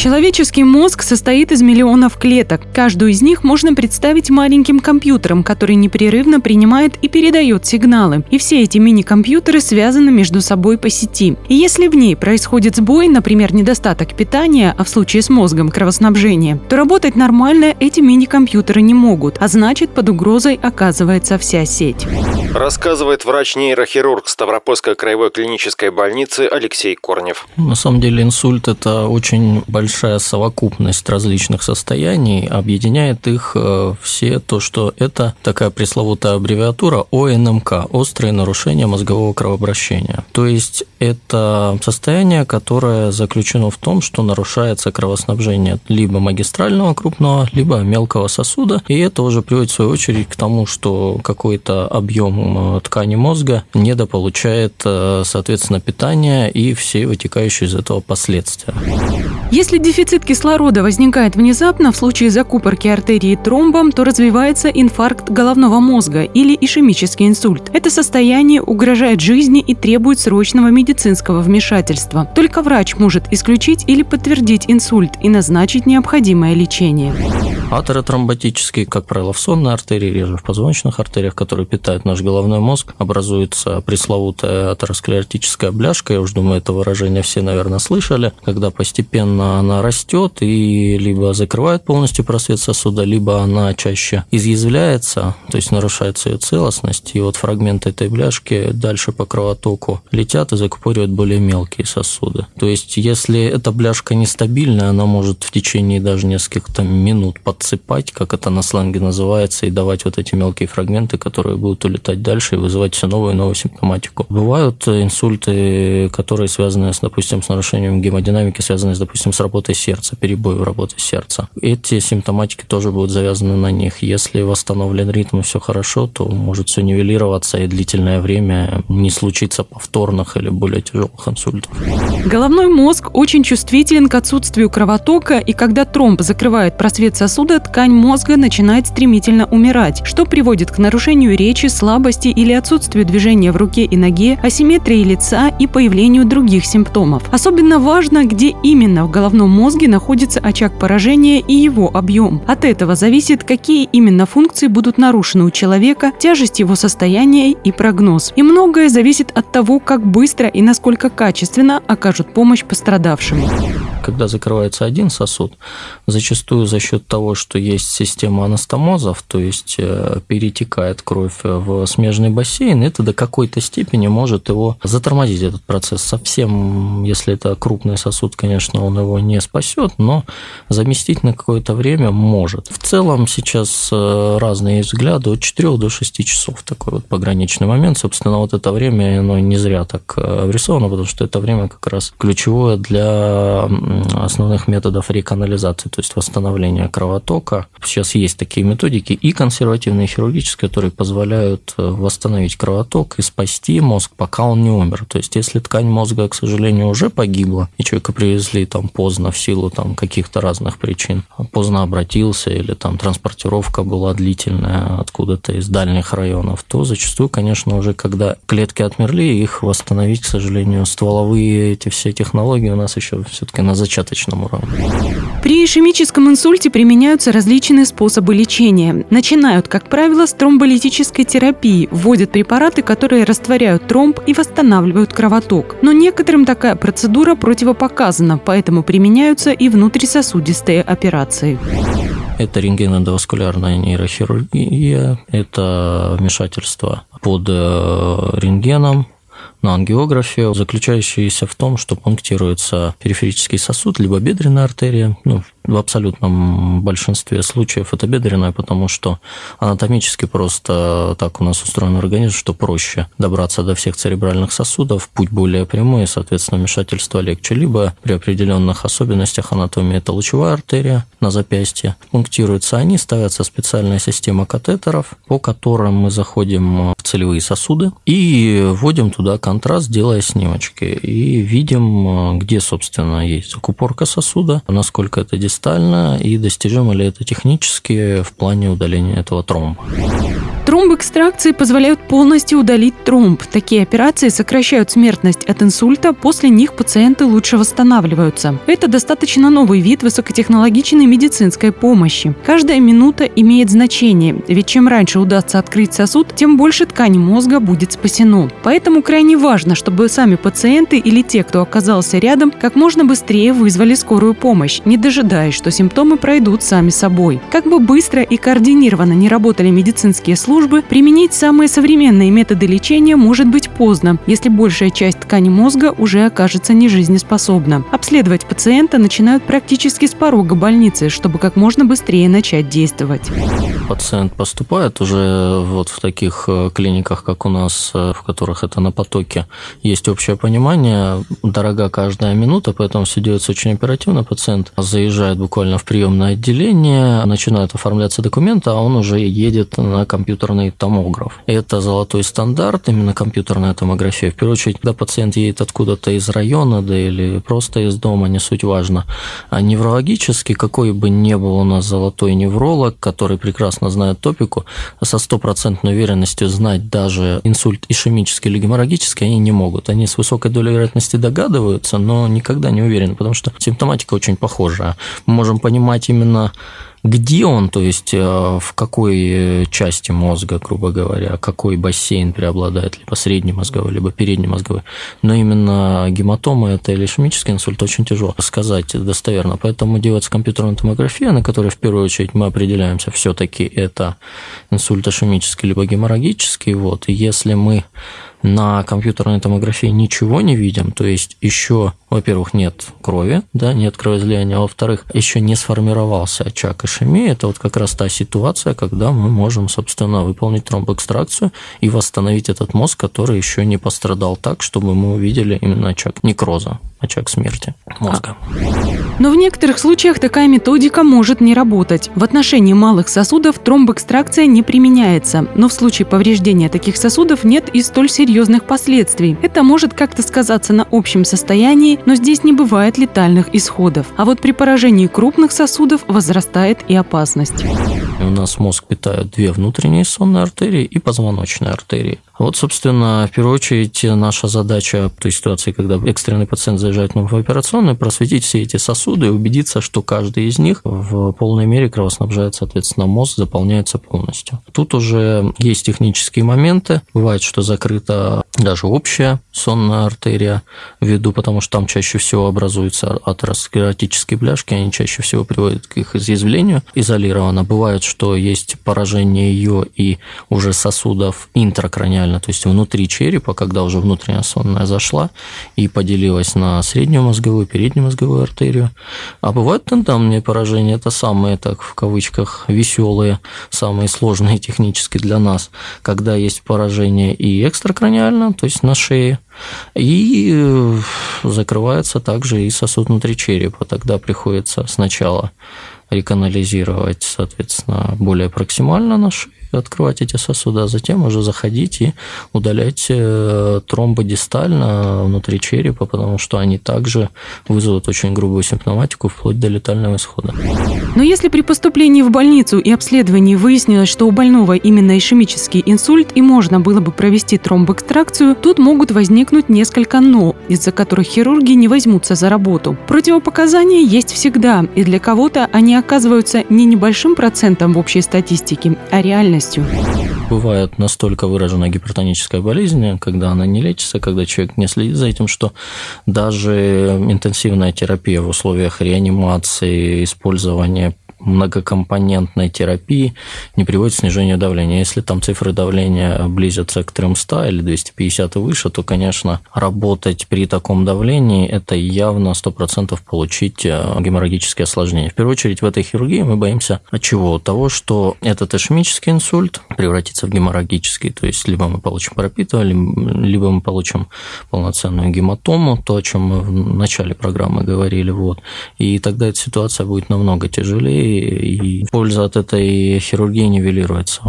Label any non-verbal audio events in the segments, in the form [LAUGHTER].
Человеческий мозг состоит из миллионов клеток. Каждую из них можно представить маленьким компьютером, который непрерывно принимает и передает сигналы. И все эти мини-компьютеры связаны между собой по сети. И если в ней происходит сбой, например, недостаток питания, а в случае с мозгом кровоснабжение, то работать нормально эти мини-компьютеры не могут, а значит под угрозой оказывается вся сеть. Рассказывает врач-нейрохирург Ставропольской краевой клинической больницы Алексей Корнев. На самом деле инсульт – это очень большой большая совокупность различных состояний, объединяет их э, все то, что это такая пресловутая аббревиатура ОНМК – острые нарушения мозгового кровообращения. То есть это состояние, которое заключено в том, что нарушается кровоснабжение либо магистрального крупного, либо мелкого сосуда, и это уже приводит в свою очередь к тому, что какой-то объем э, ткани мозга недополучает, э, соответственно, питание и все вытекающие из этого последствия. Если дефицит кислорода возникает внезапно в случае закупорки артерии тромбом, то развивается инфаркт головного мозга или ишемический инсульт. Это состояние угрожает жизни и требует срочного медицинского вмешательства. Только врач может исключить или подтвердить инсульт и назначить необходимое лечение. Атеротромботический, как правило, в сонной артерии, реже в позвоночных артериях, которые питают наш головной мозг, образуется пресловутая атеросклеротическая бляшка. Я уж думаю, это выражение все, наверное, слышали, когда постепенно она растет и либо закрывает полностью просвет сосуда, либо она чаще изъязвляется, то есть нарушается ее целостность, и вот фрагменты этой бляшки дальше по кровотоку летят и закупоривают более мелкие сосуды. То есть, если эта бляшка нестабильная, она может в течение даже нескольких там, минут под подсыпать, как это на сленге называется, и давать вот эти мелкие фрагменты, которые будут улетать дальше и вызывать все новую и новую симптоматику. Бывают инсульты, которые связаны, с, допустим, с нарушением гемодинамики, связанные, допустим, с работой сердца, перебой в работе сердца. Эти симптоматики тоже будут завязаны на них. Если восстановлен ритм и все хорошо, то может все нивелироваться и длительное время не случится повторных или более тяжелых инсультов. Головной мозг очень чувствителен к отсутствию кровотока, и когда тромб закрывает просвет сосуда, ткань мозга начинает стремительно умирать, что приводит к нарушению речи, слабости или отсутствию движения в руке и ноге, асимметрии лица и появлению других симптомов. Особенно важно, где именно в головном мозге находится очаг поражения и его объем. От этого зависит, какие именно функции будут нарушены у человека, тяжесть его состояния и прогноз. И многое зависит от того, как быстро и насколько качественно окажут помощь пострадавшему. Когда закрывается один сосуд, зачастую за счет того, что есть система анастомозов, то есть э, перетекает кровь в смежный бассейн, это до какой-то степени может его затормозить, этот процесс. Совсем, если это крупный сосуд, конечно, он его не спасет, но заместить на какое-то время может. В целом сейчас э, разные взгляды, от 4 до 6 часов такой вот пограничный момент. Собственно, вот это время, оно не зря так э, врисовано, потому что это время как раз ключевое для основных методов реканализации, то есть восстановления кровотока. Сейчас есть такие методики и консервативные, и хирургические, которые позволяют э, восстановить кровоток и спасти мозг, пока он не умер. То есть, если ткань мозга, к сожалению, уже погибла, и человека привезли там поздно в силу там каких-то разных причин, поздно обратился или там транспортировка была длительная откуда-то из дальних районов, то зачастую, конечно, уже когда клетки отмерли, их восстановить, к сожалению, стволовые эти все технологии у нас еще все-таки на зачаточном уровне. При ишемическом инсульте применяются различные способы лечения. Начинают, как правило, с тромболитической терапии, вводят препараты, которые растворяют тромб и восстанавливают кровоток. Но некоторым такая процедура противопоказана, поэтому применяются и внутрисосудистые операции. Это рентгеноваскулярная нейрохирургия, это вмешательство под э, рентгеном, на ангиографе, заключающаяся в том, что пунктируется периферический сосуд, либо бедренная артерия, ну, в абсолютном большинстве случаев это бедренная, потому что анатомически просто так у нас устроен организм, что проще добраться до всех церебральных сосудов, путь более прямой, и, соответственно, вмешательство легче. Либо при определенных особенностях анатомии это лучевая артерия на запястье. Пунктируются они, ставятся специальная система катетеров, по которым мы заходим в целевые сосуды и вводим туда контраст, делая снимочки. И видим, где, собственно, есть закупорка сосуда, насколько это действительно дистально и достижимо ли это технически в плане удаления этого тромба. Тромбэкстракции позволяют полностью удалить тромб. Такие операции сокращают смертность от инсульта, после них пациенты лучше восстанавливаются. Это достаточно новый вид высокотехнологичной медицинской помощи. Каждая минута имеет значение, ведь чем раньше удастся открыть сосуд, тем больше ткани мозга будет спасено. Поэтому крайне важно, чтобы сами пациенты или те, кто оказался рядом, как можно быстрее вызвали скорую помощь, не дожидаясь, что симптомы пройдут сами собой. Как бы быстро и координированно не работали медицинские службы, службы, применить самые современные методы лечения может быть поздно, если большая часть ткани мозга уже окажется нежизнеспособна. Обследовать пациента начинают практически с порога больницы, чтобы как можно быстрее начать действовать. Пациент поступает уже вот в таких э, клиниках, как у нас, э, в которых это на потоке. Есть общее понимание, дорога каждая минута, поэтому все делается очень оперативно. Пациент заезжает буквально в приемное отделение, начинают оформляться документы, а он уже едет на компьютер компьютерный томограф. Это золотой стандарт, именно компьютерная томография. В первую очередь, когда пациент едет откуда-то из района, да или просто из дома, не суть важно. А неврологически, какой бы ни был у нас золотой невролог, который прекрасно знает топику, со стопроцентной уверенностью знать даже инсульт ишемический или геморрагический они не могут. Они с высокой долей вероятности догадываются, но никогда не уверены, потому что симптоматика очень похожа. Мы можем понимать именно где он, то есть э, в какой части мозга, грубо говоря, какой бассейн преобладает, либо среднемозговой, либо переднемозговой. Но именно гематома это или ишемический инсульт очень тяжело сказать достоверно. Поэтому делается компьютерная томография, на которой в первую очередь мы определяемся, все-таки это инсульт ишемический либо геморрагический. Вот. И если мы на компьютерной томографии ничего не видим, то есть еще, во-первых, нет крови, да, нет кровоизлияния, а во-вторых, еще не сформировался очаг ишемии, это вот как раз та ситуация, когда мы можем, собственно, выполнить тромбоэкстракцию и восстановить этот мозг, который еще не пострадал так, чтобы мы увидели именно очаг некроза очаг смерти мозга. Но в некоторых случаях такая методика может не работать. В отношении малых сосудов тромбэкстракция не применяется, но в случае повреждения таких сосудов нет и столь серьезных последствий. Это может как-то сказаться на общем состоянии, но здесь не бывает летальных исходов. А вот при поражении крупных сосудов возрастает и опасность. У нас мозг питают две внутренние сонные артерии и позвоночные артерии. Вот, собственно, в первую очередь наша задача в той ситуации, когда экстренный пациент заезжает в операционную, просветить все эти сосуды и убедиться, что каждый из них в полной мере кровоснабжает, соответственно, мозг, заполняется полностью. Тут уже есть технические моменты. Бывает, что закрыта даже общая сонная артерия ввиду, потому что там чаще всего образуются атеросклеротические бляшки, они чаще всего приводят к их изъязвлению изолированно. Бывает, что есть поражение ее и уже сосудов интракраниально то есть внутри черепа, когда уже внутренняя сонная зашла и поделилась на среднюю мозговую, переднюю мозговую артерию. А бывают тендамные поражения, это самые, так в кавычках, веселые, самые сложные [LAUGHS] технически для нас, когда есть поражение и экстракраниально, то есть на шее, и э, закрывается также и сосуд внутри черепа. Тогда приходится сначала реканализировать, соответственно, более проксимально на шею, открывать эти сосуды, а затем уже заходить и удалять э, тромбы дистально внутри черепа, потому что они также вызовут очень грубую симптоматику вплоть до летального исхода. Но если при поступлении в больницу и обследовании выяснилось, что у больного именно ишемический инсульт и можно было бы провести тромбэкстракцию, тут могут возникнуть несколько «но», из-за которых хирурги не возьмутся за работу. Противопоказания есть всегда, и для кого-то они оказываются не небольшим процентом в общей статистике, а реальностью. Бывает настолько выраженная гипертоническая болезнь, когда она не лечится, когда человек не следит за этим, что даже интенсивная терапия в условиях реанимации, использования многокомпонентной терапии не приводит к снижению давления. Если там цифры давления близятся к 300 или 250 и выше, то, конечно, работать при таком давлении – это явно 100% получить э, геморрагические осложнения. В первую очередь в этой хирургии мы боимся чего? Того, что этот ишемический инсульт превратится в геморрагический, то есть либо мы получим пропитывание, либо мы получим полноценную гематому, то, о чем мы в начале программы говорили, вот. И тогда эта ситуация будет намного тяжелее, и польза от этой хирургии нивелируется.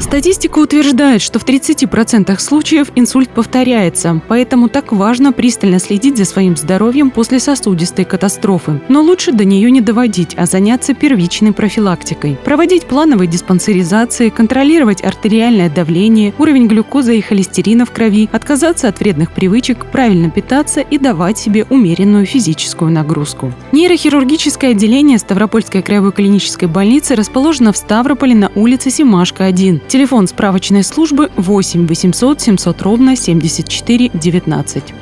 Статистика утверждает, что в 30% случаев инсульт повторяется, поэтому так важно пристально следить за своим здоровьем после сосудистой катастрофы. Но лучше до нее не доводить, а заняться первичной профилактикой. Проводить плановые диспансеризации, контролировать артериальное давление, уровень глюкозы и холестерина в крови, отказаться от вредных привычек, правильно питаться и давать себе умеренную физическую нагрузку. Нейрохирургическое отделение Ставропольской краевой клинической больницы расположено в Ставрополе на улице Симашка, 1. Телефон справочной службы 8 800 700 ровно 74 19.